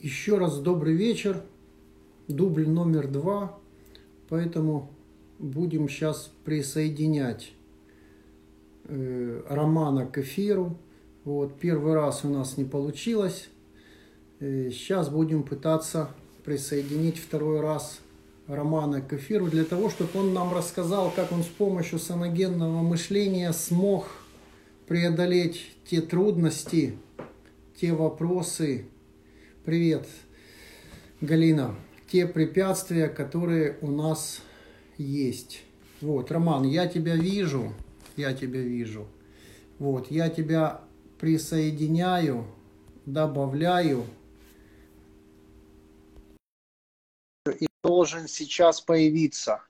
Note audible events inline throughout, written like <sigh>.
Еще раз добрый вечер. Дубль номер два. Поэтому будем сейчас присоединять э, Романа к эфиру. Вот, первый раз у нас не получилось. Э, сейчас будем пытаться присоединить второй раз Романа к эфиру для того, чтобы он нам рассказал, как он с помощью саногенного мышления смог преодолеть те трудности, те вопросы, Привет, Галина. Те препятствия, которые у нас есть. Вот, Роман, я тебя вижу, я тебя вижу. Вот, я тебя присоединяю, добавляю. И должен сейчас появиться.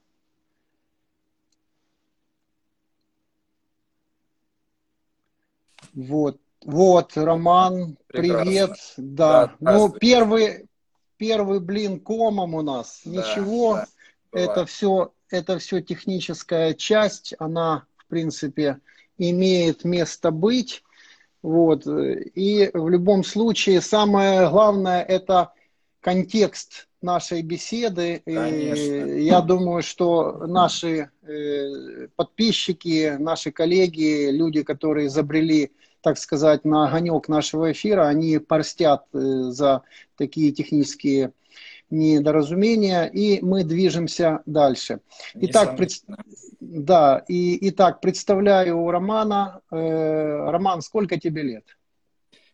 Вот, вот, Роман, Прекрасно. привет. Да. да ну, первый, первый блин комом у нас. Да, Ничего. Да, это все, это все техническая часть. Она, в принципе, имеет место быть. Вот. И в любом случае самое главное это контекст нашей беседы. Конечно. Я думаю, что наши э, подписчики, наши коллеги, люди, которые изобрели так сказать, на огонек нашего эфира, они порстят э, за такие технические недоразумения, и мы движемся дальше. Итак, пред... да, и, итак, представляю Романа. Э, Роман, сколько тебе лет?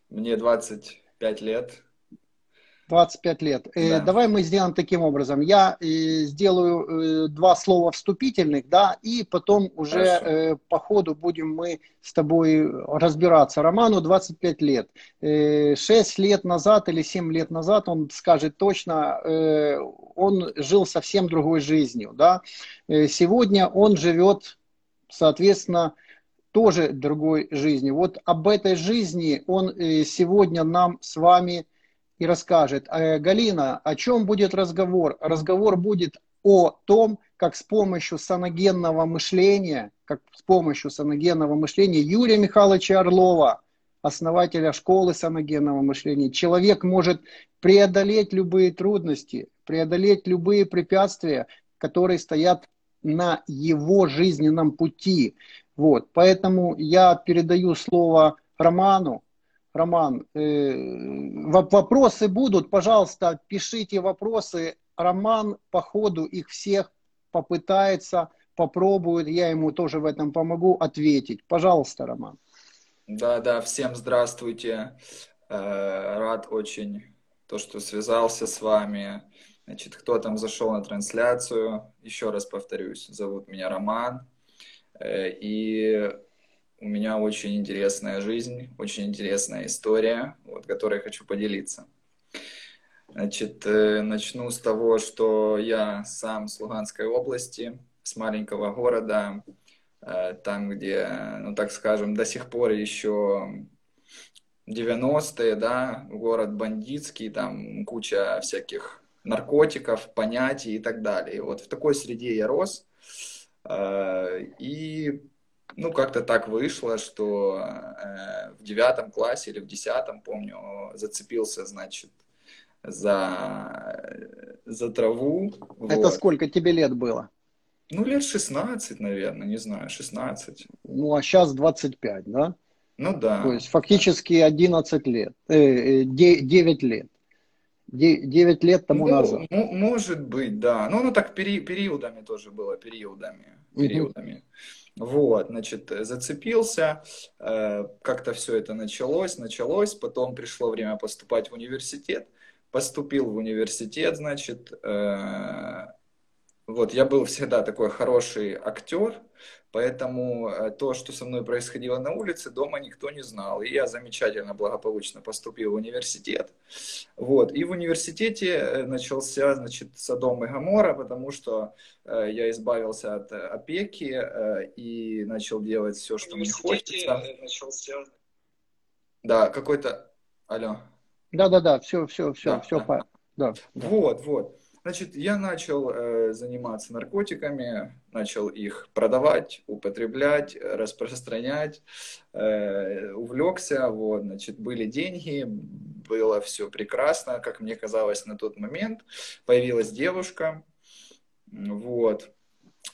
Мне 25 лет. 25 лет. Э, да. Давай мы сделаем таким образом. Я э, сделаю э, два слова вступительных, да, и потом уже по ходу будем мы с тобой разбираться. Роману 25 лет. 6 лет назад или 7 лет назад, он скажет точно, он жил совсем другой жизнью, да. Сегодня он живет, соответственно, тоже другой жизнью. Вот об этой жизни он сегодня нам с вами и расскажет, «Э, Галина, о чем будет разговор? Разговор будет о том, как с помощью саногенного мышления, как с помощью саногенного мышления Юрия Михайловича Орлова, основателя школы саногенного мышления, человек может преодолеть любые трудности, преодолеть любые препятствия, которые стоят на его жизненном пути. Вот. Поэтому я передаю слово Роману, Роман, э, вопросы будут, пожалуйста, пишите вопросы. Роман по ходу их всех попытается, попробует, я ему тоже в этом помогу ответить. Пожалуйста, Роман. Да, да, всем здравствуйте. Э, рад очень то, что связался с вами. Значит, кто там зашел на трансляцию, еще раз повторюсь, зовут меня Роман. Э, и у меня очень интересная жизнь, очень интересная история, вот, которой хочу поделиться. Значит, э, начну с того, что я сам с Луганской области, с маленького города, э, там, где, ну так скажем, до сих пор еще 90-е, да, город бандитский, там куча всяких наркотиков, понятий и так далее. Вот в такой среде я рос. Э, и ну, как-то так вышло, что э, в девятом классе или в десятом, помню, зацепился, значит, за, за траву. Это вот. сколько тебе лет было? Ну, лет 16, наверное, не знаю, 16. Ну, а сейчас 25, да? Ну, да. То есть, фактически 11 лет, э, 9 э, лет. 9 лет тому ну, назад. Может быть, да. Ну, ну так пери периодами тоже было, периодами. периодами. Uh-huh. Вот, значит, зацепился, э, как-то все это началось, началось, потом пришло время поступать в университет, поступил в университет, значит, э, вот, я был всегда такой хороший актер, поэтому э, то, что со мной происходило на улице, дома никто не знал. И я замечательно, благополучно поступил в университет. Вот. И в университете э, начался, значит, Содом и Гамора, потому что э, я избавился от опеки э, и начал делать все, что мне хочется. Начался... Да, какой-то... Алло. Да-да-да, все, все, все, да, все. Да. Да, вот, вот. Значит, я начал э, заниматься наркотиками, начал их продавать, употреблять, распространять, э, увлекся, вот, значит, были деньги, было все прекрасно, как мне казалось на тот момент. Появилась девушка, вот,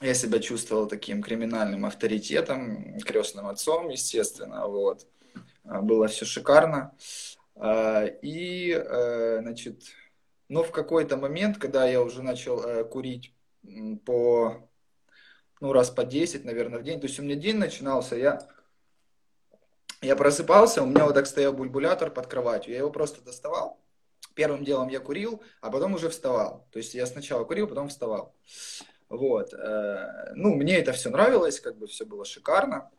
я себя чувствовал таким криминальным авторитетом, крестным отцом, естественно, вот. Было все шикарно. А, и, э, значит, но в какой-то момент, когда я уже начал э, курить по, ну, раз по 10, наверное, в день, то есть у меня день начинался, я, я просыпался, у меня вот так стоял бульбулятор под кроватью, я его просто доставал, первым делом я курил, а потом уже вставал. То есть я сначала курил, потом вставал. Вот. Э, ну, мне это все нравилось, как бы все было шикарно.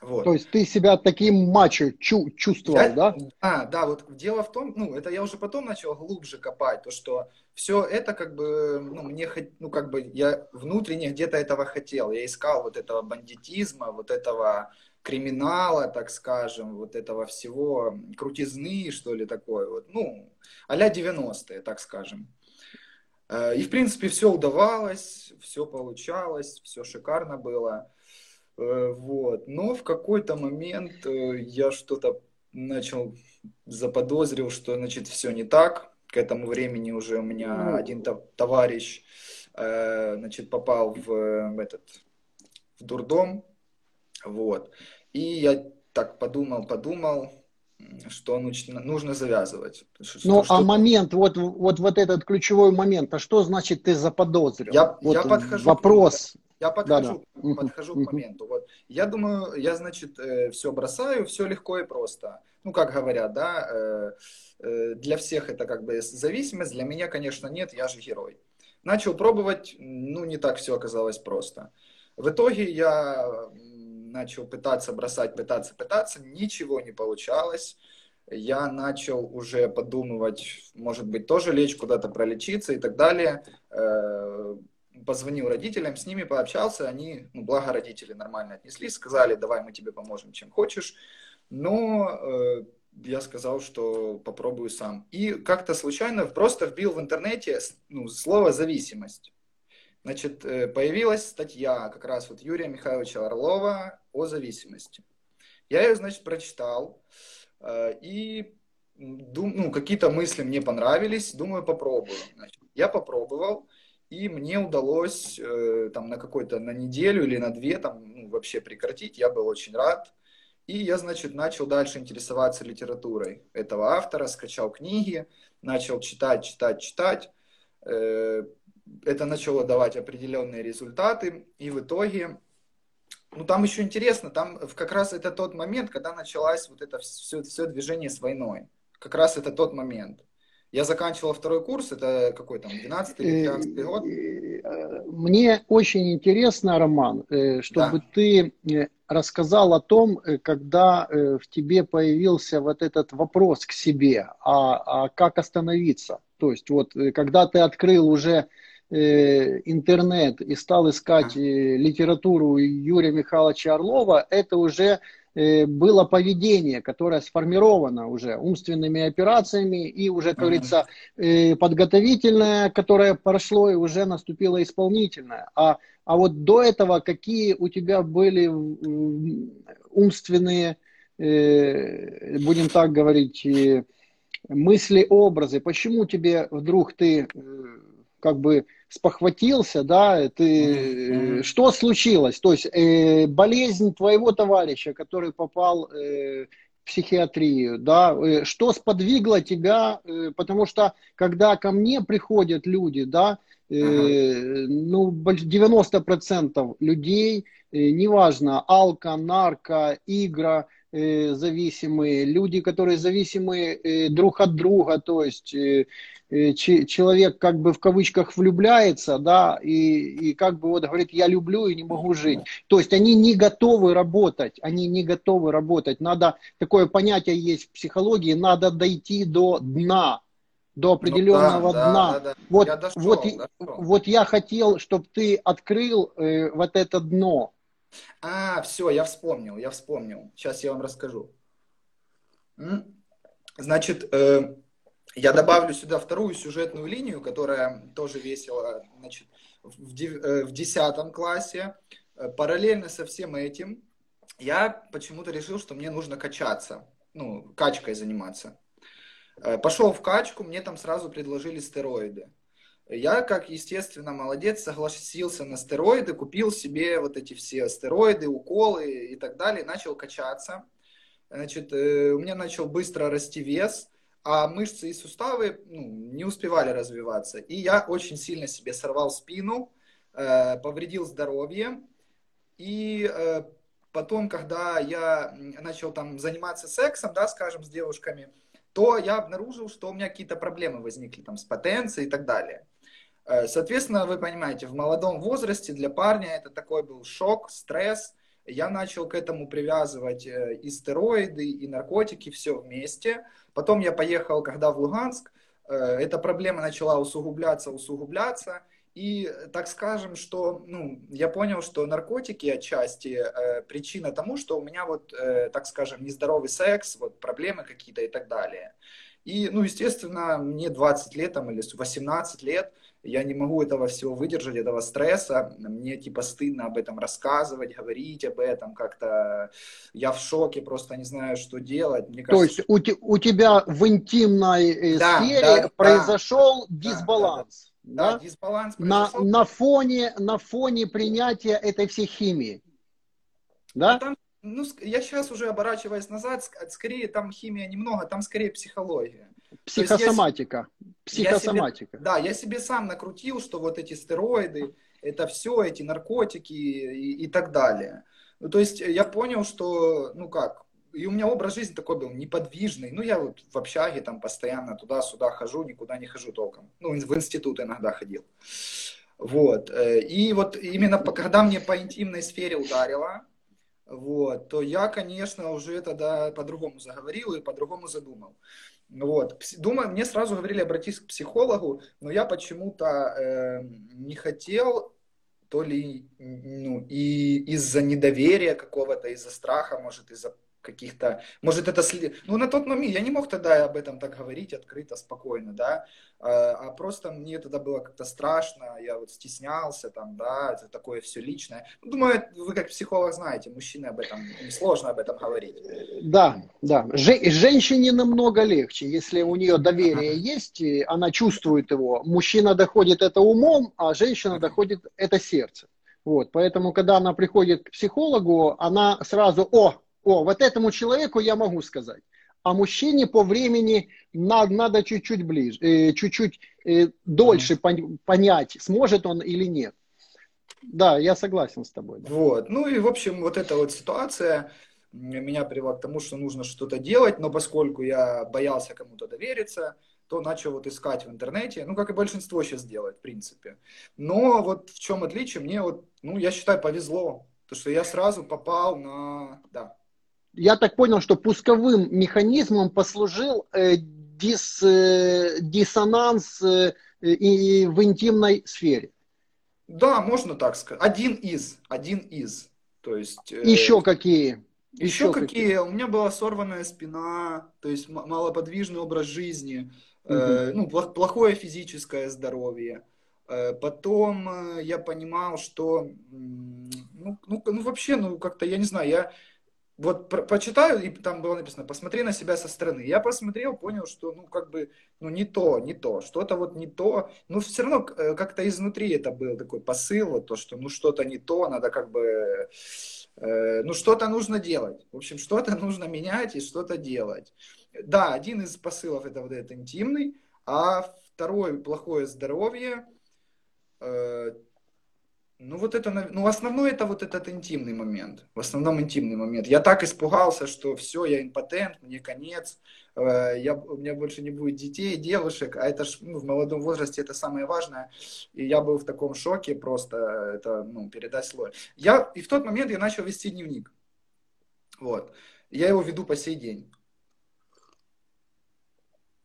Вот. То есть ты себя таким мачо чу чувствовал, я, да? Да, да, вот дело в том, ну, это я уже потом начал глубже копать, то, что все это как бы, ну, мне, ну, как бы я внутренне где-то этого хотел, я искал вот этого бандитизма, вот этого криминала, так скажем, вот этого всего, крутизны, что ли, такое вот, ну, а-ля 90-е, так скажем. Э, и, в принципе, все удавалось, все получалось, все шикарно было. Э, вот. Но в какой-то момент э, я что-то начал, заподозрил, что, значит, все не так. К этому времени уже у меня ну. один товарищ, э, значит, попал в, этот, в дурдом. Вот. И я так подумал, подумал, что нужно завязывать. Ну, что, а момент, вот, вот, вот этот ключевой момент, а что значит ты заподозрил? Я, вот я подхожу вопрос. Я подхожу, да, да. подхожу к моменту. Вот. Я думаю, я, значит, э, все бросаю, все легко и просто. Ну, как говорят, да, э, э, для всех это как бы зависимость, для меня, конечно, нет, я же герой. Начал пробовать, ну, не так все оказалось просто. В итоге я начал пытаться бросать, пытаться, пытаться, ничего не получалось. Я начал уже подумывать, может быть, тоже лечь куда-то пролечиться и так далее позвонил родителям, с ними пообщался, они, ну, благо родители нормально отнеслись, сказали, давай мы тебе поможем, чем хочешь, но э, я сказал, что попробую сам. И как-то случайно просто вбил в интернете ну, слово «зависимость». Значит, э, появилась статья как раз вот Юрия Михайловича Орлова о зависимости. Я ее, значит, прочитал, э, и дум, ну, какие-то мысли мне понравились, думаю, попробую. Значит, я попробовал, и мне удалось э, там на какой-то, на неделю или на две там ну, вообще прекратить, я был очень рад. И я, значит, начал дальше интересоваться литературой этого автора, скачал книги, начал читать, читать, читать. Э, это начало давать определенные результаты, и в итоге, ну там еще интересно, там как раз это тот момент, когда началось вот это все, все движение с войной. Как раз это тот момент. Я заканчивал второй курс, это какой там, 12 или 15 э, год? Э, мне очень интересно, Роман, э, чтобы да. ты рассказал о том, когда в тебе появился вот этот вопрос к себе, а, а как остановиться. То есть вот когда ты открыл уже интернет и стал искать литературу Юрия Михайловича Орлова, это уже было поведение, которое сформировано уже умственными операциями и уже, как говорится, э, подготовительное, которое прошло и уже наступило исполнительное. А, а вот до этого какие у тебя были умственные, э, будем так говорить, мысли, образы? Почему тебе вдруг ты как бы спохватился, да, ты, mm-hmm. что случилось? То есть э, болезнь твоего товарища, который попал э, в психиатрию, да, э, что сподвигло тебя, э, потому что когда ко мне приходят люди, да, э, uh-huh. ну, 90% людей, э, неважно, алко, нарко, игра, э, зависимые, люди, которые зависимы э, друг от друга, то есть э, человек как бы в кавычках влюбляется, да, и, и как бы вот говорит, я люблю и не могу жить. То есть они не готовы работать, они не готовы работать. Надо, такое понятие есть в психологии, надо дойти до дна, до определенного ну, да, дна. Да, да, да. Вот, я дошел, вот, дошел. вот я хотел, чтобы ты открыл э, вот это дно. А, все, я вспомнил, я вспомнил. Сейчас я вам расскажу. Значит, э, я добавлю сюда вторую сюжетную линию, которая тоже весела значит, в 10 э, классе. Э, параллельно со всем этим я почему-то решил, что мне нужно качаться, ну, качкой заниматься. Пошел в качку, мне там сразу предложили стероиды. Я, как, естественно, молодец, согласился на стероиды, купил себе вот эти все стероиды, уколы и так далее, начал качаться. Значит, у меня начал быстро расти вес, а мышцы и суставы ну, не успевали развиваться. И я очень сильно себе сорвал спину, э, повредил здоровье. И э, потом, когда я начал там заниматься сексом, да, скажем, с девушками, то я обнаружил, что у меня какие-то проблемы возникли там с потенцией и так далее. Э, соответственно, вы понимаете, в молодом возрасте для парня это такой был шок, стресс. Я начал к этому привязывать э, и стероиды, и наркотики, все вместе – Потом я поехал, когда в Луганск, э, эта проблема начала усугубляться, усугубляться. И так скажем, что ну, я понял, что наркотики отчасти э, причина тому, что у меня вот, э, так скажем, нездоровый секс, вот проблемы какие-то и так далее. И, ну, естественно, мне 20 лет там, или 18 лет, я не могу этого всего выдержать, этого стресса, мне типа стыдно об этом рассказывать, говорить об этом как-то, я в шоке, просто не знаю, что делать. Мне кажется, То есть у, те, у тебя в интимной э, да, сфере да, произошел да, дисбаланс? Да, да, да, дисбаланс произошел. На, на, фоне, на фоне принятия этой всей химии? Да? Там, ну, я сейчас уже оборачиваясь назад, скорее там химия немного, там скорее психология. Психосоматика. Я, Психосоматика. Я себе, да, я себе сам накрутил, что вот эти стероиды, это все, эти наркотики и, и так далее. Ну, то есть я понял, что, ну как, и у меня образ жизни такой был неподвижный. Ну, я вот в общаге там постоянно туда-сюда хожу, никуда не хожу толком. Ну, в институт иногда ходил. Вот. Э, и вот именно когда мне по интимной сфере ударило, вот, то я, конечно, уже тогда по-другому заговорил и по-другому задумал. Вот. Думаю, мне сразу говорили, обратись к психологу, но я почему-то э, не хотел, то ли ну, и из-за недоверия какого-то, из-за страха, может, из-за каких-то, может это, ну на тот момент я не мог тогда об этом так говорить открыто, спокойно, да, а, а просто мне тогда было как-то страшно, я вот стеснялся там, да, это такое все личное. Ну, думаю, вы как психолог знаете, мужчины об этом, сложно об этом говорить. Да, да, Же- женщине намного легче, если у нее доверие есть, она чувствует его, мужчина доходит это умом, а женщина доходит это сердцем. Вот, поэтому, когда она приходит к психологу, она сразу, о, о, вот этому человеку я могу сказать. А мужчине по времени надо, надо чуть-чуть ближе, э, чуть-чуть э, дольше пон, понять, сможет он или нет. Да, я согласен с тобой. Да. Вот. Ну и, в общем, вот эта вот ситуация меня привела к тому, что нужно что-то делать, но поскольку я боялся кому-то довериться, то начал вот искать в интернете, ну, как и большинство сейчас делает, в принципе. Но вот в чем отличие, мне вот, ну, я считаю, повезло, то что я сразу попал на, да, я так понял, что пусковым механизмом послужил э, дис, э, диссонанс э, и в интимной сфере. Да, можно так сказать. Один из, один из. То есть. Э, еще какие? Еще, еще какие? какие? У меня была сорванная спина, то есть малоподвижный образ жизни, угу. э, ну плохое физическое здоровье. Э, потом э, я понимал, что ну, ну, ну вообще, ну как-то я не знаю, я вот про почитаю, и там было написано, посмотри на себя со стороны. Я посмотрел, понял, что, ну, как бы, ну, не то, не то, что-то вот не то. Но все равно э, как-то изнутри это был такой посыл, вот то, что, ну, что-то не то, надо как бы, э, ну, что-то нужно делать. В общем, что-то <laughs> нужно менять и что-то делать. Да, один из посылов это вот этот интимный, а второй плохое здоровье, э, ну, вот это, ну, основной это вот этот интимный момент. В основном интимный момент. Я так испугался, что все, я импотент, мне конец, э, я, у меня больше не будет детей, девушек, а это ж, ну, в молодом возрасте это самое важное. И я был в таком шоке просто, это, ну, передать слой. Я, и в тот момент я начал вести дневник. Вот. Я его веду по сей день.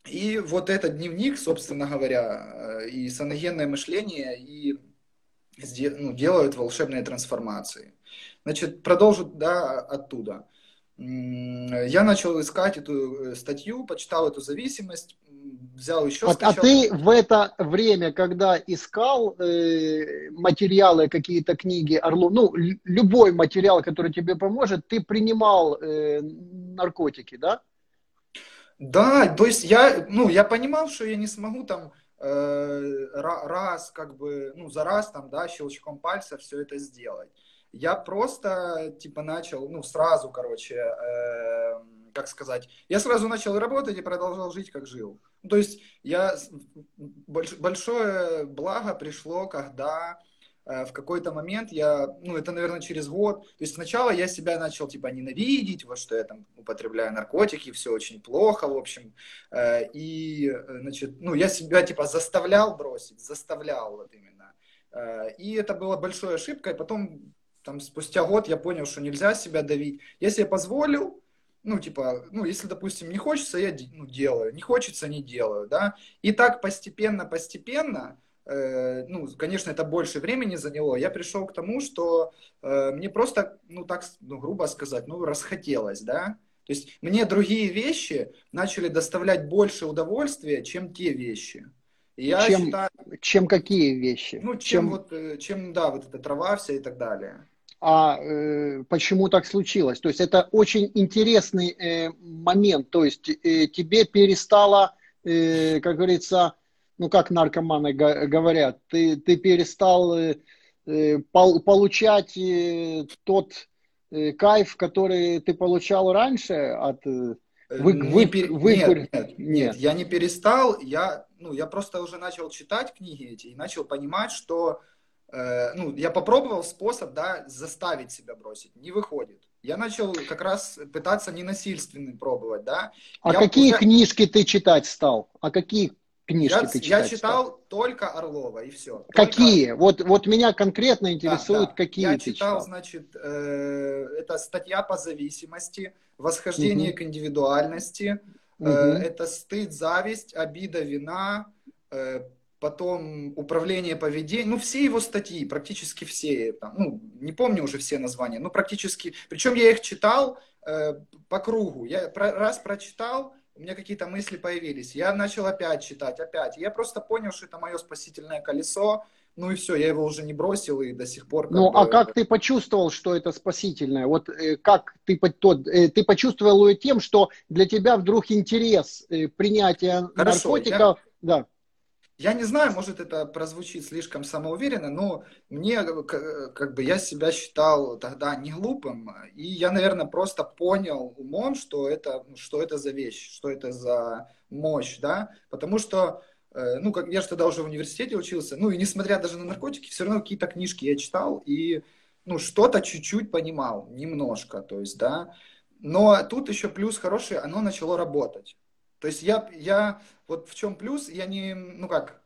И вот этот дневник, собственно говоря, э, и саногенное мышление, и ну, делают волшебные трансформации. Значит, продолжу да, оттуда. Я начал искать эту э, статью, почитал эту зависимость. взял еще а, а ты в это время, когда искал э, материалы, какие-то книги Орлов, ну, любой материал, который тебе поможет, ты принимал э, наркотики, да? Да, то есть я, ну, я понимал, что я не смогу там э, раз, как бы, ну, за раз там, да, щелчком пальца все это сделать. Я просто, типа, начал, ну, сразу, короче, э, как сказать, я сразу начал работать и продолжал жить, как жил. То есть я, большое благо пришло, когда в какой-то момент я, ну, это, наверное, через год, то есть сначала я себя начал, типа, ненавидеть, вот что я там употребляю наркотики, все очень плохо, в общем, э, и, значит, ну, я себя, типа, заставлял бросить, заставлял вот именно, э, и это была большой ошибкой, потом, там, спустя год я понял, что нельзя себя давить, я себе позволил, ну, типа, ну, если, допустим, не хочется, я ну, делаю, не хочется, не делаю, да, и так постепенно, постепенно, Э, ну, конечно, это больше времени заняло, я пришел к тому, что э, мне просто, ну, так, ну, грубо сказать, ну, расхотелось, да, то есть мне другие вещи начали доставлять больше удовольствия, чем те вещи. И я чем, считаю, чем какие вещи? Ну, чем, чем вот, э, чем, да, вот эта трава вся и так далее. А э, почему так случилось? То есть это очень интересный э, момент. То есть э, тебе перестало, э, как говорится, ну как наркоманы говорят, ты, ты перестал э, э получать э, тот кайф, который ты получал раньше от вы, вы, пер... вы... Нет, нет, нет, я не перестал, я, ну, я просто уже начал читать книги эти и начал понимать, что э, ну, я попробовал способ, да, заставить себя бросить, не выходит. Я начал как раз пытаться ненасильственный пробовать, да. А я какие уже... книжки ты читать стал? А какие книжки я, ты читать Я читал только Орлова, и все. Какие? Только... Вот, вот меня конкретно интересует, да, да. какие я ты читал. значит, э, это статья по зависимости, восхождение угу. к индивидуальности, угу. э, это стыд, зависть, обида, вина, э, потом управление поведением, ну, все его статьи, практически все, там, ну, не помню уже все названия, но практически, причем я их читал э, по кругу, я про, раз прочитал, у меня какие-то мысли появились. Я начал опять читать, опять. Я просто понял, что это мое спасительное колесо. Ну и все, я его уже не бросил и до сих пор. Ну, бы... а как ты почувствовал, что это спасительное? Вот э, как ты, тот, э, ты почувствовал тем, что для тебя вдруг интерес э, принятия Хорошо, наркотиков? Я... Да. Я не знаю, может это прозвучит слишком самоуверенно, но мне как бы я себя считал тогда не глупым, и я, наверное, просто понял умом, что это, что это за вещь, что это за мощь, да, потому что, э, ну, как я же тогда уже в университете учился, ну, и несмотря даже на наркотики, все равно какие-то книжки я читал, и, ну, что-то чуть-чуть понимал, немножко, то есть, да, но тут еще плюс хороший, оно начало работать. То есть я, я вот в чем плюс, я не, ну как,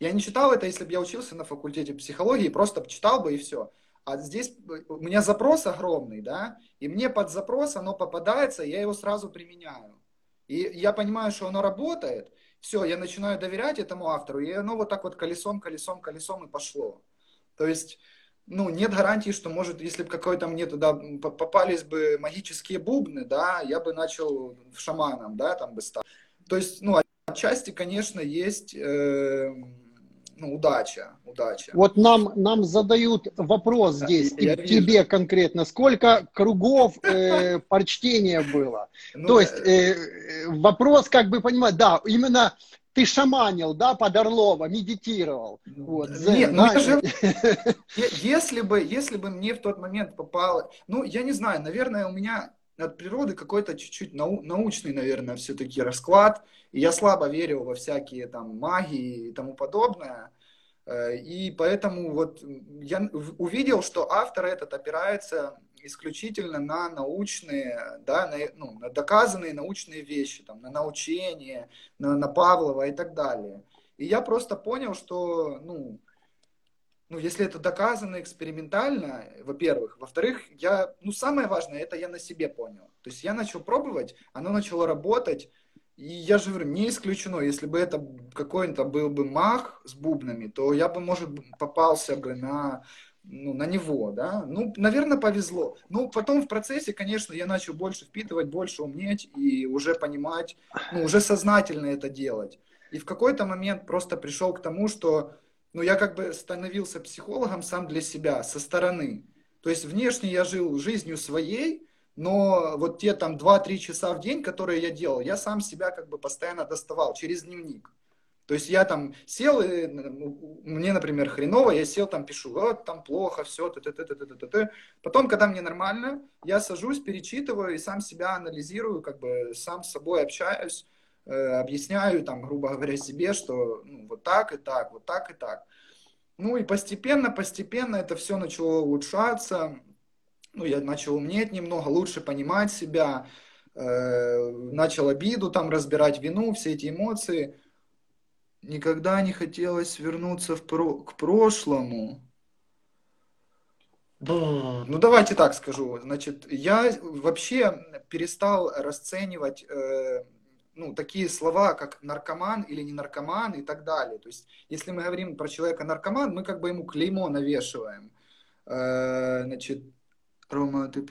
я не читал это, если бы я учился на факультете психологии, просто читал бы и все. А здесь у меня запрос огромный, да, и мне под запрос оно попадается, я его сразу применяю. И я понимаю, что оно работает, все, я начинаю доверять этому автору, и оно вот так вот колесом, колесом, колесом и пошло. То есть, ну, нет гарантии, что, может, если бы какой-то мне туда попались бы магические бубны, да, я бы начал шаманом, да, там бы стал. То есть, ну, отчасти, конечно, есть э, ну, удача, удача. Вот нам, нам задают вопрос здесь, я, я тебе вижу. конкретно, сколько кругов э, <laughs> прочтения было? Ну, То есть э, вопрос, как бы понимать, да, именно ты шаманил, да, под Орлова, медитировал. Вот, Нет, ну, же, <laughs> если бы, если бы мне в тот момент попало, ну, я не знаю, наверное, у меня от природы какой-то чуть-чуть нау, научный, наверное, все-таки расклад. И я слабо верил во всякие там магии и тому подобное. Э, и поэтому вот я увидел, что автор этот опирается исключительно на научные, да, на, ну, на доказанные научные вещи, там, на научение, на, на Павлова и так далее. И я просто понял, что, ну, ну, если это доказано экспериментально, во-первых. Во-вторых, я, ну, самое важное, это я на себе понял. То есть я начал пробовать, оно начало работать, и я же говорю, не исключено, если бы это какой-то был бы мах с бубнами, то я бы, может, попался бы на, ну, на него, да. Ну, наверное, повезло. Ну, потом в процессе, конечно, я начал больше впитывать, больше умнеть и уже понимать, ну, уже сознательно это делать. И в какой-то момент просто пришел к тому, что ну, я как бы становился психологом сам для себя, со стороны. То есть внешне я жил жизнью своей, но вот те там 2-3 часа в день, которые я делал, я сам себя как бы постоянно доставал через дневник. То есть я там сел, и, ну, мне, например, хреново, я сел там, пишу, вот там плохо, все, т -т -т -т -т -т -т. Потом, когда мне нормально, я сажусь, перечитываю и сам себя анализирую, как бы сам с собой общаюсь, э, объясняю, там, грубо говоря, себе, что ну, вот так и так, вот так и так. Ну и постепенно, постепенно это все начало улучшаться. Ну, я начал умнеть немного, лучше понимать себя, э, начал обиду там разбирать, вину, все эти эмоции – никогда не хотелось вернуться в про к прошлому. Ну, давайте так скажу. Значит, я вообще перестал расценивать э, ну, такие слова, как наркоман или не наркоман и так далее. То есть, если мы говорим про человека наркоман, мы как бы ему клеймо навешиваем. Э, значит, Рома, ты...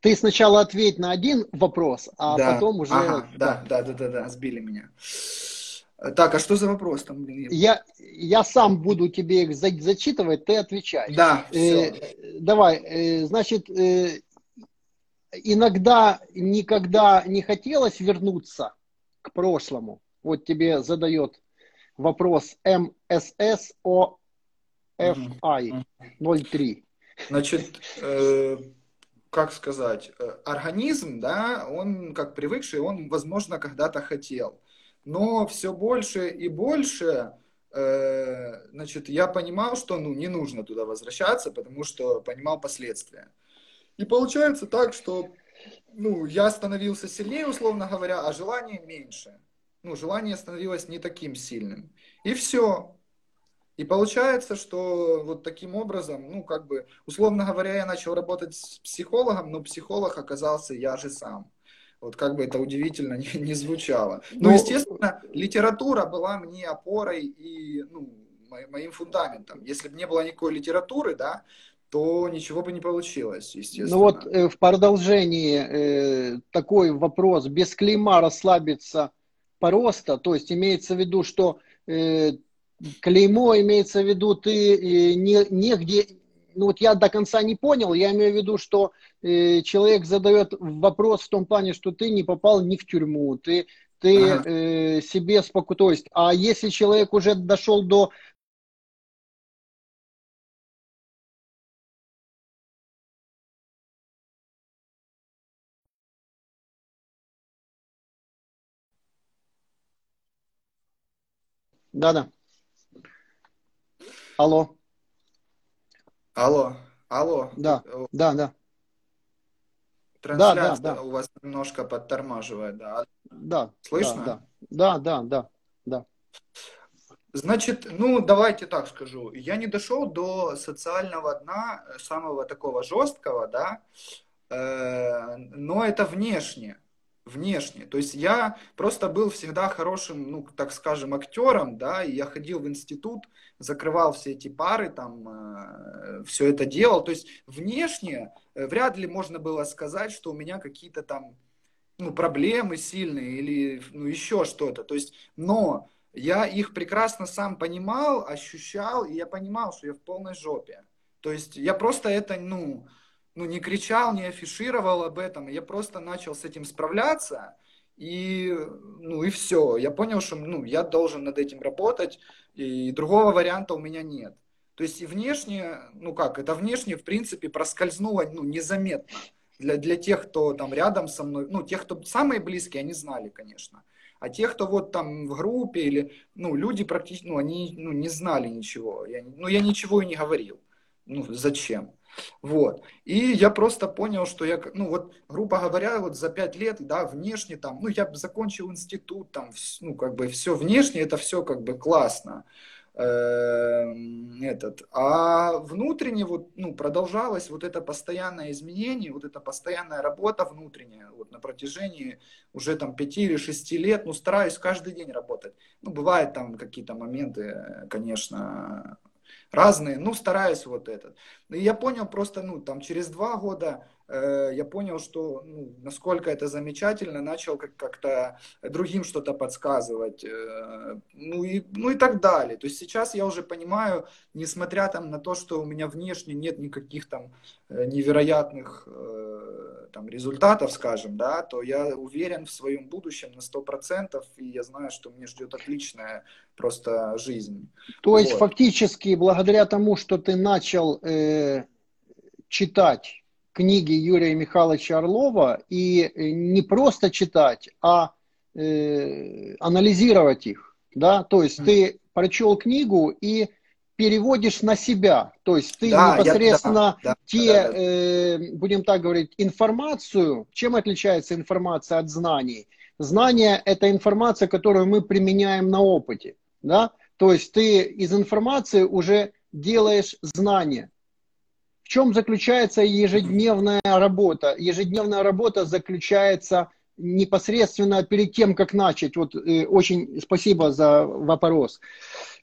Ты сначала ответь на один вопрос, а да. потом уже... Ага, да, да, да, да, да, сбили меня. Так, а что за вопрос там? Я, я сам буду тебе их зачитывать, ты отвечай. Да, все. Э, давай, э, значит, э, иногда никогда не хотелось вернуться к прошлому. Вот тебе задает вопрос МССОФI 03. Значит, э, как сказать, э, организм, да, он как привыкший, он, возможно, когда-то хотел. Но все больше и больше, э, значит, я понимал, что, ну, не нужно туда возвращаться, потому что понимал последствия. И получается так, что, ну, я становился сильнее, условно говоря, а желание меньше. Ну, желание становилось не таким сильным. И все. И получается, что вот таким образом, ну, как бы, условно говоря, я начал работать с психологом, но психолог оказался я же сам. Вот как бы это удивительно <laughs> не, не звучало. Но, ну, естественно, литература была мне опорой и ну, моим фундаментом. Если бы не было никакой литературы, да, то ничего бы не получилось, естественно. Ну вот э, в продолжении э, такой вопрос. Без клейма расслабиться просто, то есть имеется в виду, что э, клеймо имеется в виду, ты э, не, негде, ну вот я до конца не понял, я имею в виду, что э, человек задает вопрос в том плане, что ты не попал ни в тюрьму, ты, ты ага. э, себе спокойно, то есть, а если человек уже дошел до Да-да. Алло. Алло. Алло. Да, да, да. Трансляция да, да, да. у вас немножко подтормаживает, да? Да. Слышно? Да, да, да, да, да. Значит, ну давайте так скажу. Я не дошел до социального дна, самого такого жесткого, да, э, но это внешне внешне. То есть я просто был всегда хорошим, ну, так скажем, актером, да, и я ходил в институт, закрывал все эти пары, там, э, все это делал. То есть внешне э, вряд ли можно было сказать, что у меня какие-то там, ну, проблемы сильные или, ну, еще что-то. То есть, но я их прекрасно сам понимал, ощущал, и я понимал, что я в полной жопе. То есть я просто это, ну, ну, не кричал, не афишировал об этом. Я просто начал с этим справляться. И, ну, и все. Я понял, что ну, я должен над этим работать, и другого варианта у меня нет. То есть и внешне, ну как, это внешне, в принципе, проскользнуло ну, незаметно. Для, для тех, кто там рядом со мной, ну, тех, кто самые близкие, они знали, конечно. А те, кто вот там в группе или, ну, люди практически, ну, они ну, не знали ничего. Я, ну, я ничего и не говорил. Ну, зачем? Вот. И я просто понял, что я, ну вот, грубо говоря, вот за пять лет, да, внешне там, ну, я закончил институт, там, ну, как бы все внешне, это все как бы классно. Эм, этот. А внутренне вот, ну, продолжалось вот это постоянное изменение, вот эта постоянная работа внутренняя, вот на протяжении уже там пяти или шести лет, ну, стараюсь каждый день работать. Ну, бывают там какие-то моменты, конечно, разные, ну, стараюсь вот этот. И я понял просто, ну, там, через два года э, я понял, что ну, насколько это замечательно, начал как- как-то другим что-то подсказывать, э, ну, и, ну и так далее. То есть сейчас я уже понимаю, несмотря там на то, что у меня внешне нет никаких там э, невероятных э, там, результатов, скажем, да, то я уверен в своем будущем на 100%, и я знаю, что мне ждет отличная просто жизнь. То есть вот. фактически благодаря тому, что ты начал э, читать книги Юрия Михайловича Орлова и э, не просто читать, а э, анализировать их, да, то есть ты прочел книгу и переводишь на себя, то есть ты да, непосредственно я, да, те, да, да. Э, будем так говорить, информацию, чем отличается информация от знаний? Знание – это информация, которую мы применяем на опыте, да, то есть ты из информации уже делаешь знание. В чем заключается ежедневная работа? Ежедневная работа заключается непосредственно перед тем, как начать. Вот э, очень спасибо за вопрос.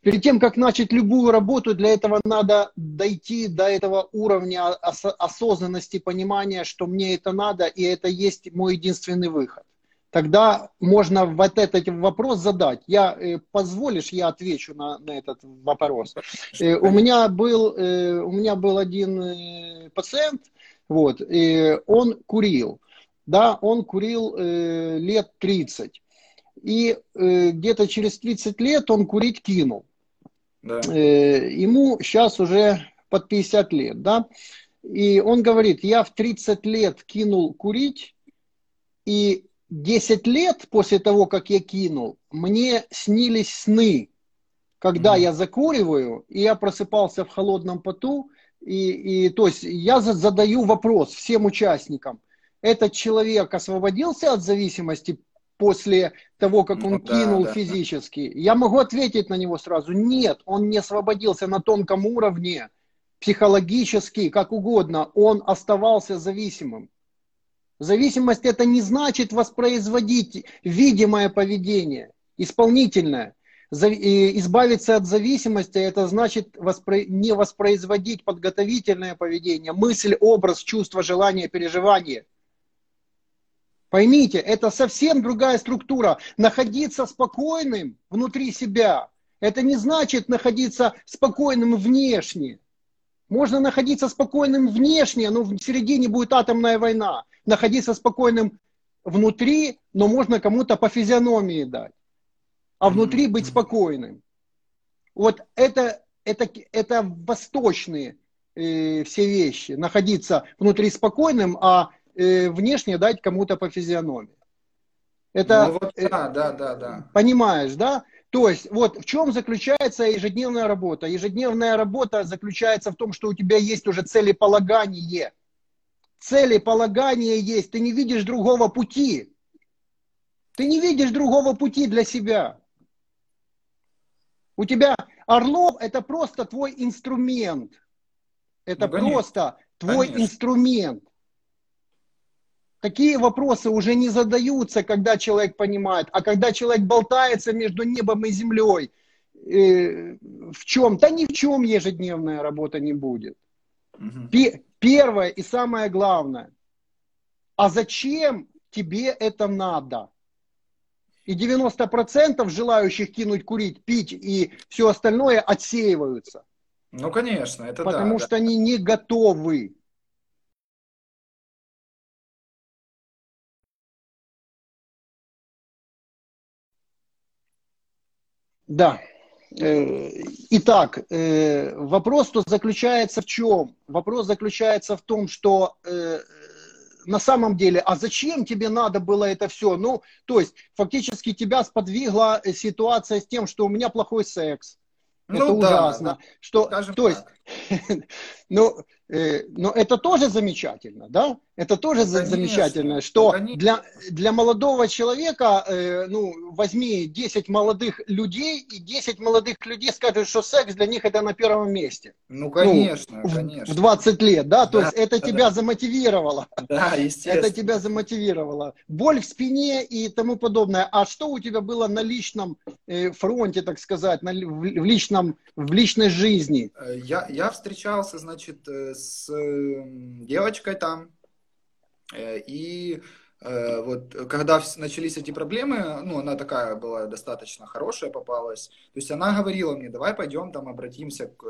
Перед тем, как начать любую работу, для этого надо дойти до этого уровня ос- осознанности, понимания, что мне это надо, и это есть мой единственный выход тогда можно вот этот вопрос задать. Я, э, позволишь, я отвечу на, на этот вопрос. Э, у, меня был, э, у меня был один пациент, вот, и он курил. Да, он курил лет 30. И где-то через 30 лет он курить кинул. Да. Ему сейчас уже под 50 лет, да. И он говорит, я в 30 лет кинул курить, и 10 лет после того, как я кинул, мне снились сны, когда mm-hmm. я закуриваю, и я просыпался в холодном поту, и, и то есть я задаю вопрос всем участникам, этот человек освободился от зависимости после того, как он ну, кинул да, физически? Да. Я могу ответить на него сразу, нет, он не освободился на тонком уровне, психологически, как угодно, он оставался зависимым. Зависимость это не значит воспроизводить видимое поведение, исполнительное. Избавиться от зависимости это значит воспро... не воспроизводить подготовительное поведение, мысль, образ, чувство, желание, переживание. Поймите, это совсем другая структура. Находиться спокойным внутри себя, это не значит находиться спокойным внешне. Можно находиться спокойным внешне, но в середине будет атомная война находиться спокойным внутри, но можно кому-то по физиономии дать. А внутри быть спокойным. Вот это, это, это восточные э, все вещи. Находиться внутри спокойным, а э, внешне дать кому-то по физиономии. Это, ну, вот, э, да, да, да, да. Понимаешь, да? То есть, вот в чем заключается ежедневная работа? Ежедневная работа заключается в том, что у тебя есть уже целеполагание – целеполагание есть, ты не видишь другого пути. Ты не видишь другого пути для себя. У тебя Орлов это просто твой инструмент. Это ну, просто твой конечно. инструмент. Такие вопросы уже не задаются, когда человек понимает. А когда человек болтается между небом и землей, э, в чем? Да ни в чем ежедневная работа не будет. Угу. Первое и самое главное. А зачем тебе это надо? И 90% желающих кинуть курить, пить и все остальное отсеиваются. Ну, конечно, это Потому да, что да. они не готовы. Да. Э, итак, э, вопрос то заключается в чем? Вопрос заключается в том, что э, на самом деле, а зачем тебе надо было это все? Ну, то есть, фактически тебя сподвигла ситуация с тем, что у меня плохой секс. Ну, это да, ужасно. Да, что, то есть, <laughs> ну, Э, но это тоже замечательно, да? Это тоже Конечно. замечательно, что Конечно. для, для молодого человека, э, ну, возьми 10 молодых людей, и 10 молодых людей скажут, что секс для них это на первом месте. Ну, конечно, ну, конечно. В 20 лет, да? То да, есть это да, тебя да. замотивировало. <laughs> Да, естественно. Это тебя замотивировало. Боль в спине и тому подобное. А что у тебя было на личном э, фронте, так сказать, на, в, в, личном, в личной жизни? Я, я встречался, значит, с девочкой там, И вот когда начались эти проблемы, ну, она такая была достаточно хорошая попалась, то есть она говорила мне, давай пойдем там обратимся к,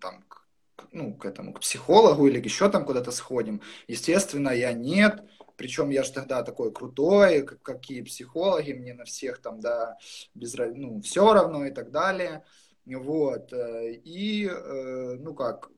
там, к, ну, к этому, к психологу или еще там куда-то сходим. Естественно, я нет, причем я же тогда такой крутой, какие психологи, мне на всех там, да, без, ну, все равно и так далее. Вот. Э, и, э, ну как,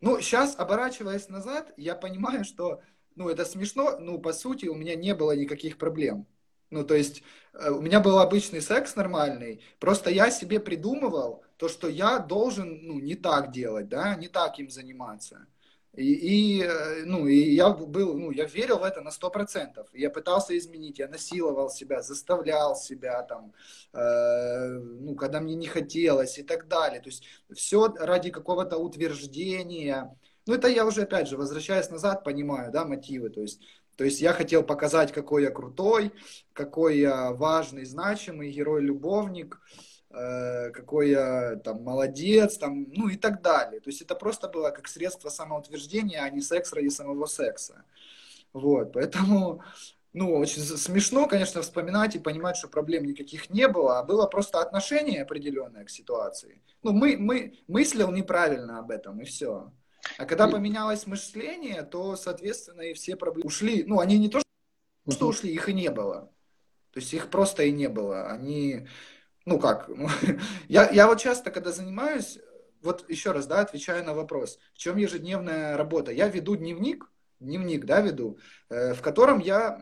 ну, сейчас, оборачиваясь назад, я понимаю, что, ну, это смешно, ну, по сути, у меня не было никаких проблем. Ну, то есть, э, у меня был обычный секс нормальный, просто я себе придумывал то, что я должен, ну, не так делать, да, не так им заниматься. И, и, э, ну, и я был, ну, я верил в это на сто процентов. Я пытался изменить, я насиловал себя, заставлял себя там, э, ну, когда мне не хотелось и так далее. То есть все ради какого-то утверждения. Ну, это я уже, опять же, возвращаясь назад, понимаю, да, мотивы. То есть, то есть я хотел показать, какой я крутой, какой я важный, значимый герой-любовник. Э, какой я там молодец, там, ну и так далее. То есть это просто было как средство самоутверждения, а не секс ради самого секса. Вот, поэтому, ну, очень смешно, конечно, вспоминать и понимать, что проблем никаких не было, а было просто отношение определенное к ситуации. Ну, мы, мы мыслил неправильно об этом, и все. А когда поменялось мышление, то, соответственно, и все проблемы ушли. Ну, они не то, что ушли, их и не было. То есть их просто и не было. Они ну как, <laughs> ну, я, я вот часто, когда занимаюсь, вот еще раз, да, отвечаю на вопрос, в чем ежедневная работа. Я веду дневник, дневник, да, веду, э, в котором я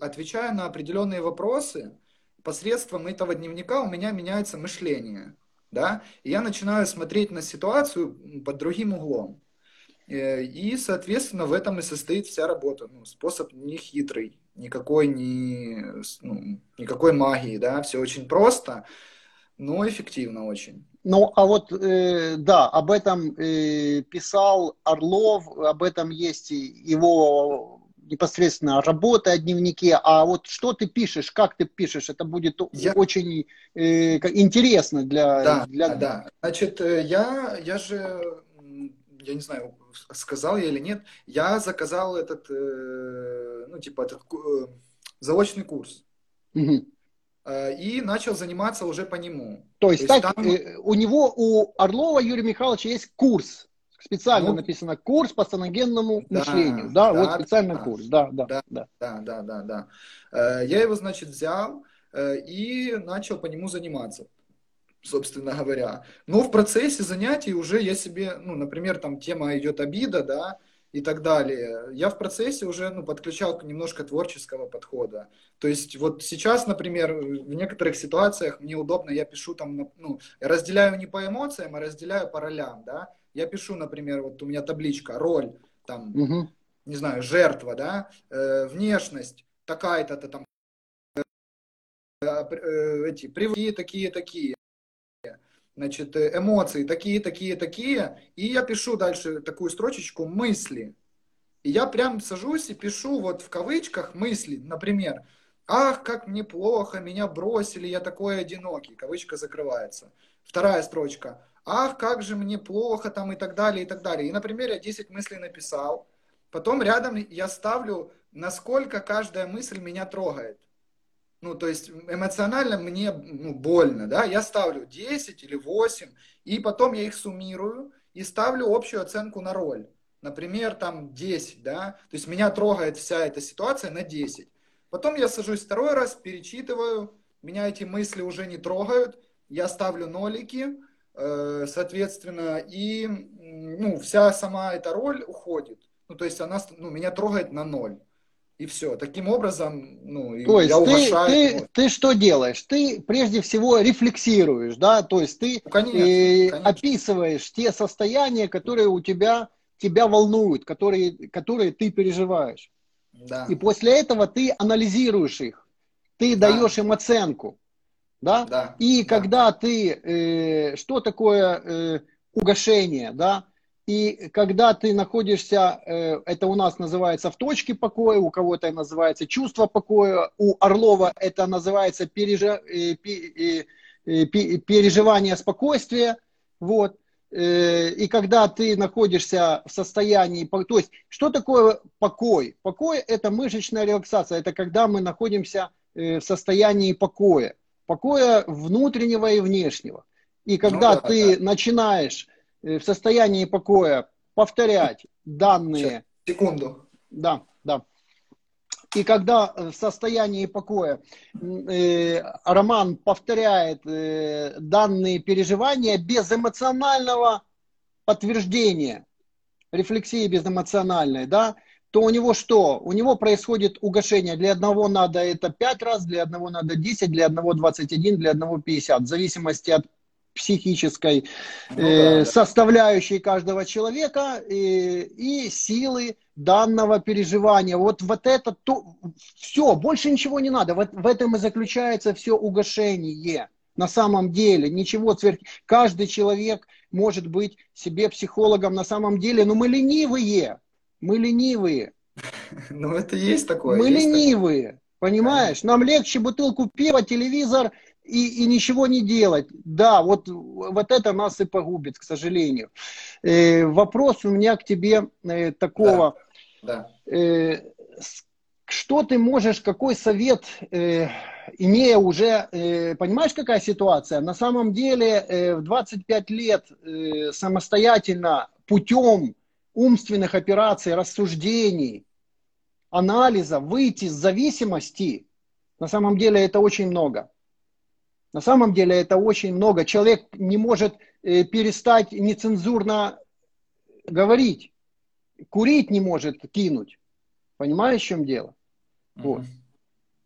отвечаю на определенные вопросы. Посредством этого дневника у меня меняется мышление, да, и я начинаю смотреть на ситуацию под другим углом. Э, и, соответственно, в этом и состоит вся работа. Ну, способ не хитрый, никакой, не, ну, никакой магии, да, все очень просто, но эффективно очень. Ну, а вот, э, да, об этом э, писал Орлов, об этом есть его непосредственно работа о дневнике, а вот что ты пишешь, как ты пишешь, это будет я... очень э, интересно для... Да, для... да, значит, э, я, я же, я не знаю, сказал я или нет, я заказал этот, э, ну, типа, этот э, заочный курс. Угу. И начал заниматься уже по нему. То есть, То есть там... у него, у Орлова Юрия Михайловича есть курс. Специально ну, написано курс по саногенному да, мышлению. Да, да вот специальный да, курс. Да, да, да, да. Да, да, да, да. Я его, значит, взял и начал по нему заниматься собственно говоря. Но в процессе занятий уже я себе, ну, например, там тема идет обида, да, и так далее. Я в процессе уже ну, подключал немножко творческого подхода. То есть вот сейчас, например, в некоторых ситуациях мне удобно, я пишу там, ну, разделяю не по эмоциям, а разделяю по ролям, да. Я пишу, например, вот у меня табличка, роль, там, угу. не знаю, жертва, да, э, внешность, такая-то там, э, э, эти, привычки такие-такие значит, э, эмоции такие, такие, такие, и я пишу дальше такую строчечку мысли. И я прям сажусь и пишу вот в кавычках мысли, например, ах, как мне плохо, меня бросили, я такой одинокий, кавычка закрывается. Вторая строчка, ах, как же мне плохо там и так далее, и так далее. И, например, я 10 мыслей написал, потом рядом я ставлю, насколько каждая мысль меня трогает ну, то есть эмоционально мне ну, больно, да, я ставлю 10 или 8, и потом я их суммирую и ставлю общую оценку на роль. Например, там 10, да, то есть меня трогает вся эта ситуация на 10. Потом я сажусь второй раз, перечитываю, меня эти мысли уже не трогают, я ставлю нолики, э, соответственно, и ну, вся сама эта роль уходит. Ну, то есть она ну, меня трогает на ноль и все. Таким образом, ну, то есть я ты, уважаю. Ты, ты что делаешь? Ты прежде всего рефлексируешь, да, то есть ты ну, конечно, э, конечно. описываешь те состояния, которые у тебя тебя волнуют, которые, которые ты переживаешь. Да. И после этого ты анализируешь их, ты да. даешь им оценку, да. да. И да. когда ты э, что такое э, угошение, да? И когда ты находишься, э, это у нас называется в точке покоя, у кого-то называется чувство покоя, у Орлова это называется пережи, э, э, переживание спокойствия. Вот. и когда ты находишься в состоянии, то есть что такое покой? Покой это мышечная релаксация, это когда мы находимся в состоянии покоя, покоя внутреннего и внешнего. И когда ну, да, ты да. начинаешь в состоянии покоя повторять данные. Секунду. Да, да. И когда в состоянии покоя э, Роман повторяет э, данные переживания без эмоционального подтверждения, рефлексии безэмоциональной, да, то у него что? У него происходит угошение. Для одного надо это 5 раз, для одного надо 10, для одного 21, для одного 50. В зависимости от психической ну, э, да, составляющей каждого человека э, и силы данного переживания. Вот, вот это то, все, больше ничего не надо. Вот в этом и заключается все угошение. На самом деле, ничего сверх... Каждый человек может быть себе психологом на самом деле, но мы ленивые. Мы ленивые. <laughs> Ну, это есть такое. Мы есть ленивые. Такое. Понимаешь? Нам легче бутылку пива, телевизор и, и ничего не делать. Да, вот, вот это нас и погубит, к сожалению. Э, вопрос у меня к тебе э, такого. Да, да. Э, что ты можешь, какой совет, э, имея уже, э, понимаешь, какая ситуация? На самом деле э, в 25 лет э, самостоятельно путем умственных операций, рассуждений, анализа выйти из зависимости, на самом деле это очень много. На самом деле это очень много. Человек не может э, перестать нецензурно говорить. Курить не может кинуть. Понимаешь, в чем дело? Mm-hmm. Вот.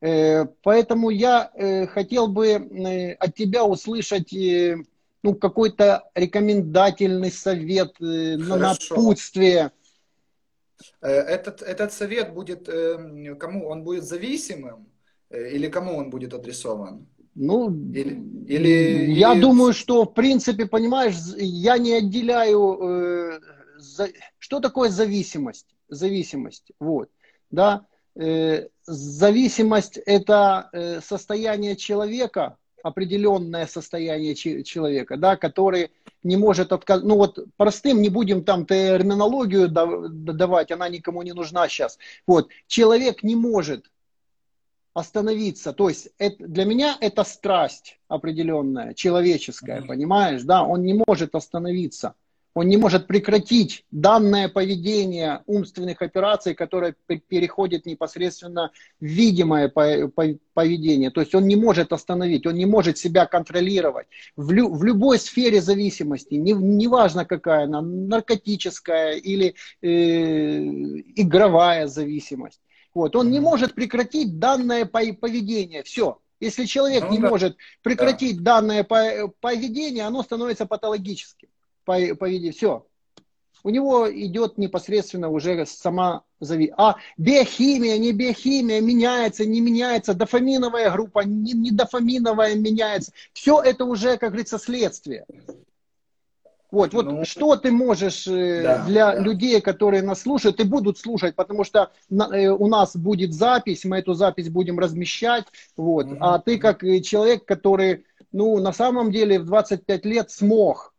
Э, поэтому я э, хотел бы э, от тебя услышать э, ну, какой-то рекомендательный совет, э, на напутствие. Этот, этот совет будет э, кому? Он будет зависимым или кому он будет адресован? Ну, или, или, я или... думаю, что в принципе, понимаешь, я не отделяю, э, за, что такое зависимость, зависимость, вот, да, э, зависимость это э, состояние человека, определенное состояние человека, да, который не может отказать, ну вот простым не будем там терминологию давать, она никому не нужна сейчас, вот, человек не может остановиться. То есть это, для меня это страсть определенная, человеческая, mm-hmm. понимаешь? Да, он не может остановиться. Он не может прекратить данное поведение умственных операций, которое переходит непосредственно в видимое поведение. То есть он не может остановить, он не может себя контролировать. В, лю, в любой сфере зависимости, не, неважно какая она, наркотическая или э, игровая зависимость. Вот, он не может прекратить данное поведение. Все. Если человек ну, не да. может прекратить да. данное поведение, оно становится патологическим. Поведение. Все. У него идет непосредственно уже сама зави. А биохимия, не биохимия, меняется, не меняется, дофаминовая группа, не, не дофаминовая меняется. Все это уже, как говорится, следствие. Вот, вот ну, что ты можешь э, да, для да. людей, которые нас слушают и будут слушать, потому что э, у нас будет запись, мы эту запись будем размещать, вот. Угу. А ты как э, человек, который, ну, на самом деле в 25 лет смог,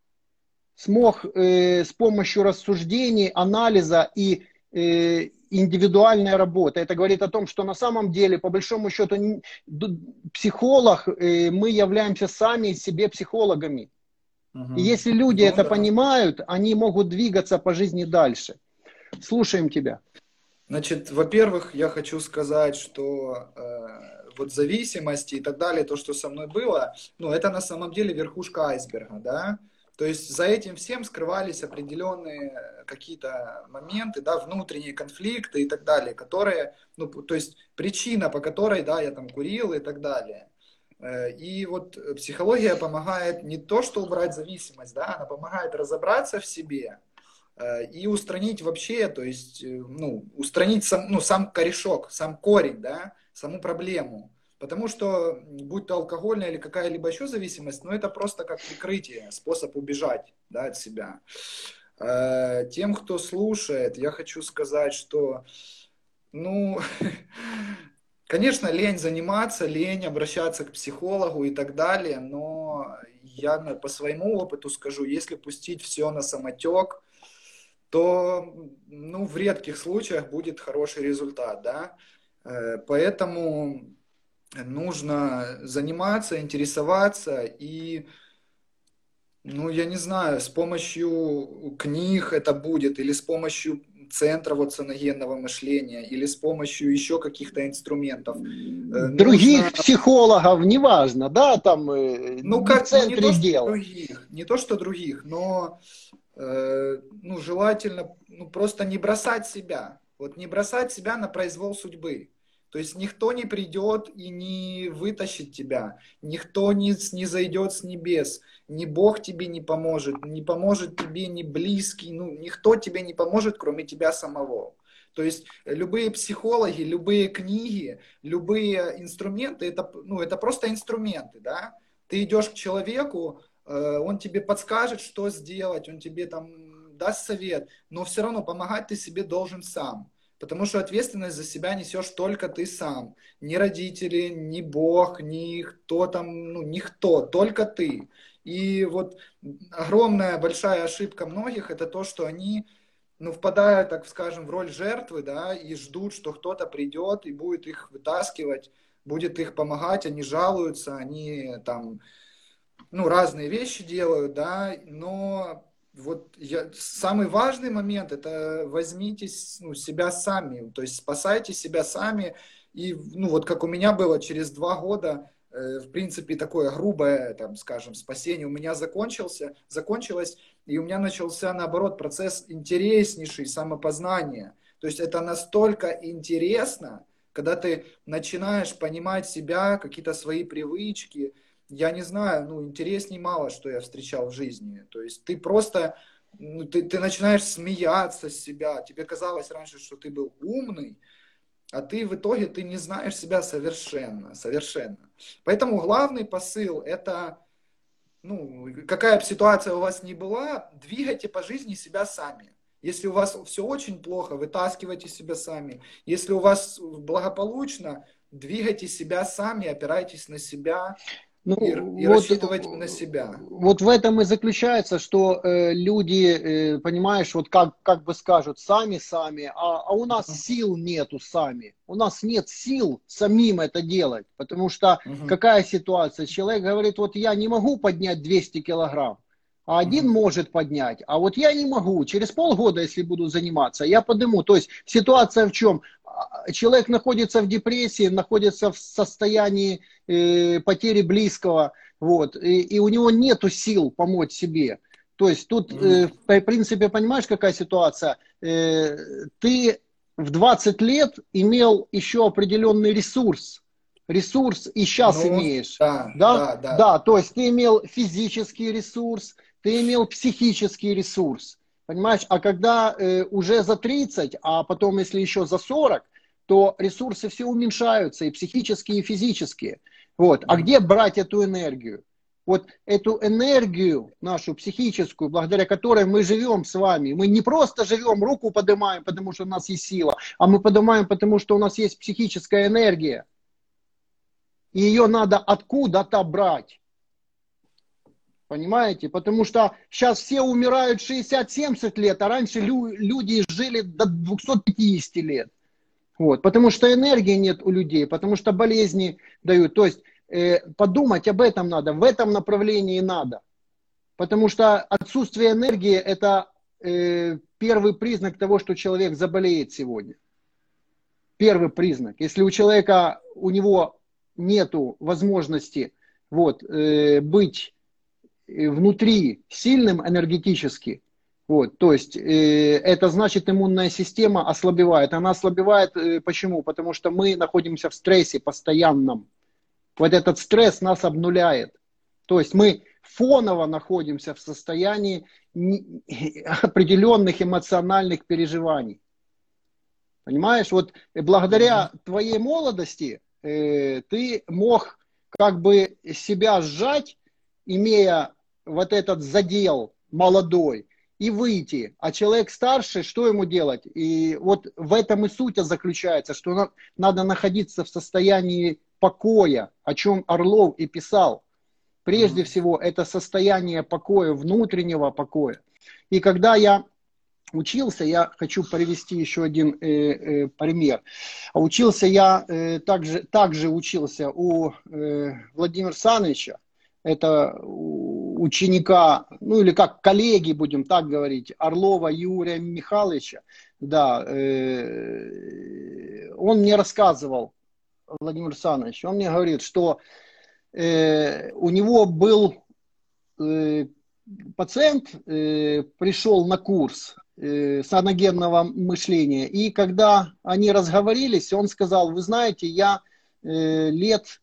смог э, с помощью рассуждений, анализа и э, индивидуальной работы. Это говорит о том, что на самом деле, по большому счету, психолог, э, мы являемся сами себе психологами. И если люди ну, это да. понимают, они могут двигаться по жизни дальше. Слушаем тебя. Значит, во-первых, я хочу сказать, что э, вот зависимости и так далее, то, что со мной было, ну, это на самом деле верхушка айсберга, да. То есть за этим всем скрывались определенные какие-то моменты, да, внутренние конфликты и так далее, которые, ну, то есть причина, по которой, да, я там курил и так далее. Э, и вот психология помогает не то, что убрать зависимость, да, она помогает разобраться в себе э, и устранить вообще, то есть, э, ну, устранить сам, ну, сам корешок, сам корень, да, саму проблему. Потому что, будь то алкогольная или какая-либо еще зависимость, ну, это просто как прикрытие, способ убежать, да, от себя. Тем, кто слушает, я хочу сказать, что, ну, <laughs> Конечно, лень заниматься, лень обращаться к психологу и так далее, но я по своему опыту скажу, если пустить все на самотек, то ну, в редких случаях будет хороший результат, да. Э, поэтому нужно заниматься, интересоваться и, ну, я не знаю, с помощью книг это будет или с помощью центра вот саногенного мышления или с помощью еще каких-то инструментов. Э, других Нужно... психологов, неважно, да, там э, ну, как, в центре ну, не то. Других, не то, что других, но э, ну, желательно ну, просто не бросать себя. Вот не бросать себя на произвол судьбы. То есть никто не придет и не вытащит тебя, никто не, не зайдет с небес, ни Бог тебе не поможет, не поможет тебе ни близкий, ну, никто тебе не поможет, кроме тебя самого. То есть любые психологи, любые книги, любые инструменты, это, ну, это просто инструменты, да. Ты идешь к человеку, э, он тебе подскажет, что сделать, он тебе там даст совет, но все равно помогать ты себе должен сам. Потому что ответственность за себя несешь только ты сам. Ни родители, ни Бог, ни кто там, ну, никто, только ты. И вот огромная большая ошибка многих это то, что они ну, впадают, так скажем, в роль жертвы, да, и ждут, что кто-то придет и будет их вытаскивать, будет их помогать, они жалуются, они там, ну, разные вещи делают, да, но вот я, самый важный момент это возьмите ну, себя сами, то есть спасайте себя сами. И ну вот как у меня было через два года, э, в принципе, такое грубое, там, скажем, спасение у меня закончился, закончилось, и у меня начался, наоборот, процесс интереснейший самопознания. То есть это настолько интересно, когда ты начинаешь понимать себя, какие-то свои привычки, я не знаю, ну, интересней мало, что я встречал в жизни. То есть ты просто, ну, ты, ты начинаешь смеяться с себя. Тебе казалось раньше, что ты был умный, а ты в итоге ты не знаешь себя совершенно, совершенно. Поэтому главный посыл это, ну, какая бы ситуация у вас ни была, двигайте по жизни себя сами. Если у вас все очень плохо, вытаскивайте себя сами. Если у вас благополучно, двигайте себя сами, опирайтесь на себя. Ну, и, и вот, рассчитывать на себя. Вот в этом и заключается, что э, люди, э, понимаешь, вот как, как бы скажут, сами-сами, а, а у нас uh-huh. сил нету сами. У нас нет сил самим это делать, потому что uh-huh. какая ситуация? Человек говорит, вот я не могу поднять 200 килограмм, а один может поднять, а вот я не могу. Через полгода, если буду заниматься, я подниму. То есть ситуация в чем? А, человек находится в депрессии, находится в состоянии э, потери близкого, вот, и, и у него нет сил помочь себе. То есть тут, э, в принципе, понимаешь, какая ситуация? Э, ты в 20 лет имел еще определенный ресурс, ресурс и сейчас ну, имеешь. Да, да? Да, да. да, то есть ты имел физический ресурс, ты имел психический ресурс. Понимаешь, а когда э, уже за 30, а потом если еще за 40, то ресурсы все уменьшаются, и психические, и физические. Вот. А где брать эту энергию? Вот эту энергию нашу психическую, благодаря которой мы живем с вами, мы не просто живем, руку поднимаем, потому что у нас есть сила, а мы поднимаем, потому что у нас есть психическая энергия. И ее надо откуда-то брать. Понимаете? Потому что сейчас все умирают 60-70 лет, а раньше лю- люди жили до 250 лет. Вот. Потому что энергии нет у людей, потому что болезни дают. То есть э, подумать об этом надо, в этом направлении надо. Потому что отсутствие энергии это э, первый признак того, что человек заболеет сегодня. Первый признак. Если у человека, у него нету возможности вот, э, быть внутри сильным энергетически, вот, то есть э, это значит иммунная система ослабевает. Она ослабевает э, почему? Потому что мы находимся в стрессе постоянном. Вот этот стресс нас обнуляет. То есть мы фоново находимся в состоянии <laughs> определенных эмоциональных переживаний. Понимаешь, вот благодаря твоей молодости э, ты мог как бы себя сжать, имея вот этот задел молодой и выйти. А человек старше, что ему делать? И вот в этом и суть заключается, что надо находиться в состоянии покоя, о чем Орлов и писал. Прежде mm-hmm. всего, это состояние покоя, внутреннего покоя. И когда я учился, я хочу привести еще один э, э, пример. Учился я, э, также, также учился у э, Владимира Саныча, это ученика, ну или как коллеги, будем так говорить, Орлова Юрия Михайловича, да, э, он мне рассказывал, Владимир Саныч, он мне говорит, что э, у него был э, пациент, э, пришел на курс э, саногенного мышления, и когда они разговорились, он сказал, вы знаете, я э, лет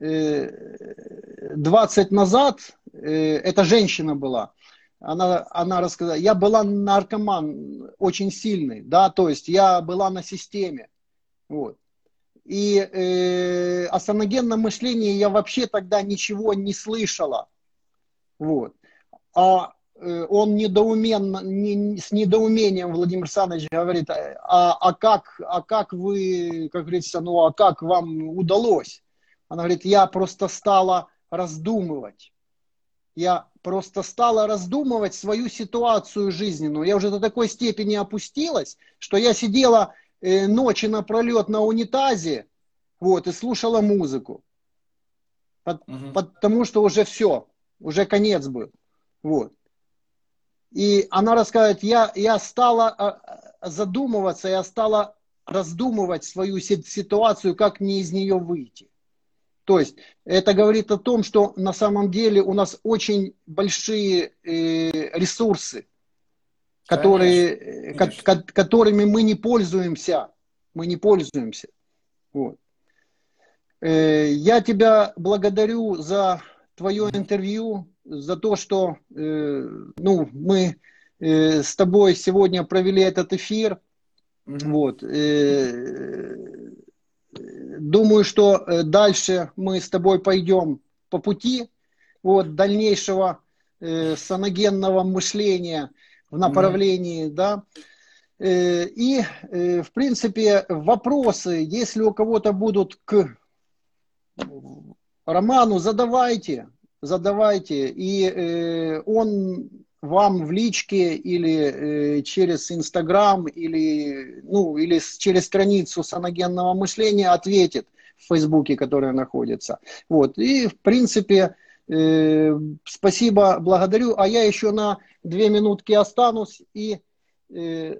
20 назад, эта женщина была, она, она рассказала, я была наркоман очень сильный, да, то есть я была на системе, вот. И э, о саногенном мышлении я вообще тогда ничего не слышала, вот. А э, он недоуменно, не, с недоумением Владимир Александрович говорит, а, а, как, а как вы, как говорится, ну а как вам удалось? Она говорит, я просто стала раздумывать. Я просто стала раздумывать свою ситуацию жизненную. Я уже до такой степени опустилась, что я сидела э, ночи напролет на унитазе вот, и слушала музыку. Под, угу. Потому что уже все, уже конец был. Вот. И она рассказывает, я, я стала а, задумываться, я стала раздумывать свою ситуацию, как мне из нее выйти. То есть это говорит о том, что на самом деле у нас очень большие э, ресурсы, которые, э, конечно, конечно. Ко которыми мы не пользуемся. Мы не пользуемся. Вот. Э, я тебя благодарю за твое интервью, за то, что ну, мы с тобой сегодня провели этот эфир. Mm-hmm. Вот. Думаю, что э, дальше мы с тобой пойдем по пути вот, дальнейшего э, саногенного мышления в направлении, mm-hmm. да. Э, и, э, в принципе, вопросы, если у кого-то будут к Роману, задавайте, задавайте. И э, он вам в личке или э, через Инстаграм или, ну, или через страницу саногенного мышления ответит в Фейсбуке, которая находится. Вот. И, в принципе, э, спасибо, благодарю. А я еще на две минутки останусь и э,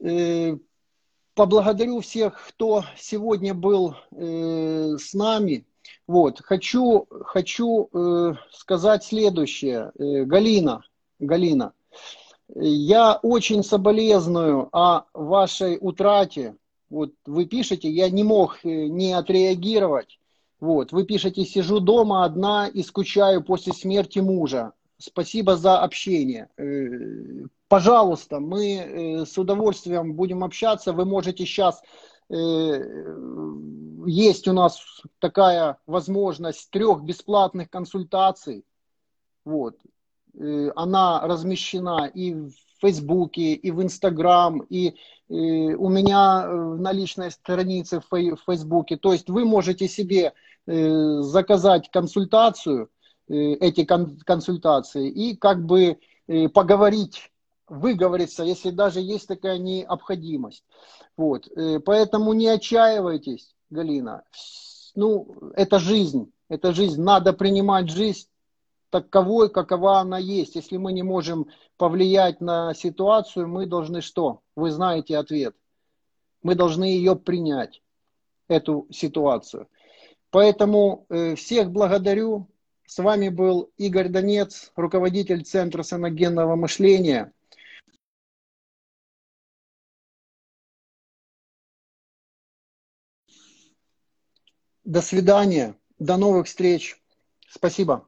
э, поблагодарю всех, кто сегодня был э, с нами. Вот, хочу, хочу э, сказать следующее. Э, Галина, Галина, я очень соболезную о вашей утрате. Вот вы пишете, я не мог э, не отреагировать. Вот, вы пишете, сижу дома одна и скучаю после смерти мужа. Спасибо за общение. Э, пожалуйста, мы э, с удовольствием будем общаться. Вы можете сейчас есть у нас такая возможность трех бесплатных консультаций. Вот. Э, она размещена и в Фейсбуке, и в Инстаграм, и, и у меня э, на личной странице в Фейсбуке. То есть вы можете себе э, заказать консультацию, эти консультации, и как бы поговорить выговориться, если даже есть такая необходимость. Вот. Поэтому не отчаивайтесь, Галина, ну, это жизнь, это жизнь, надо принимать жизнь таковой, какова она есть. Если мы не можем повлиять на ситуацию, мы должны что? Вы знаете ответ. Мы должны ее принять, эту ситуацию. Поэтому э, всех благодарю. С вами был Игорь Донец, руководитель Центра саногенного мышления. До свидания. До новых встреч. Спасибо.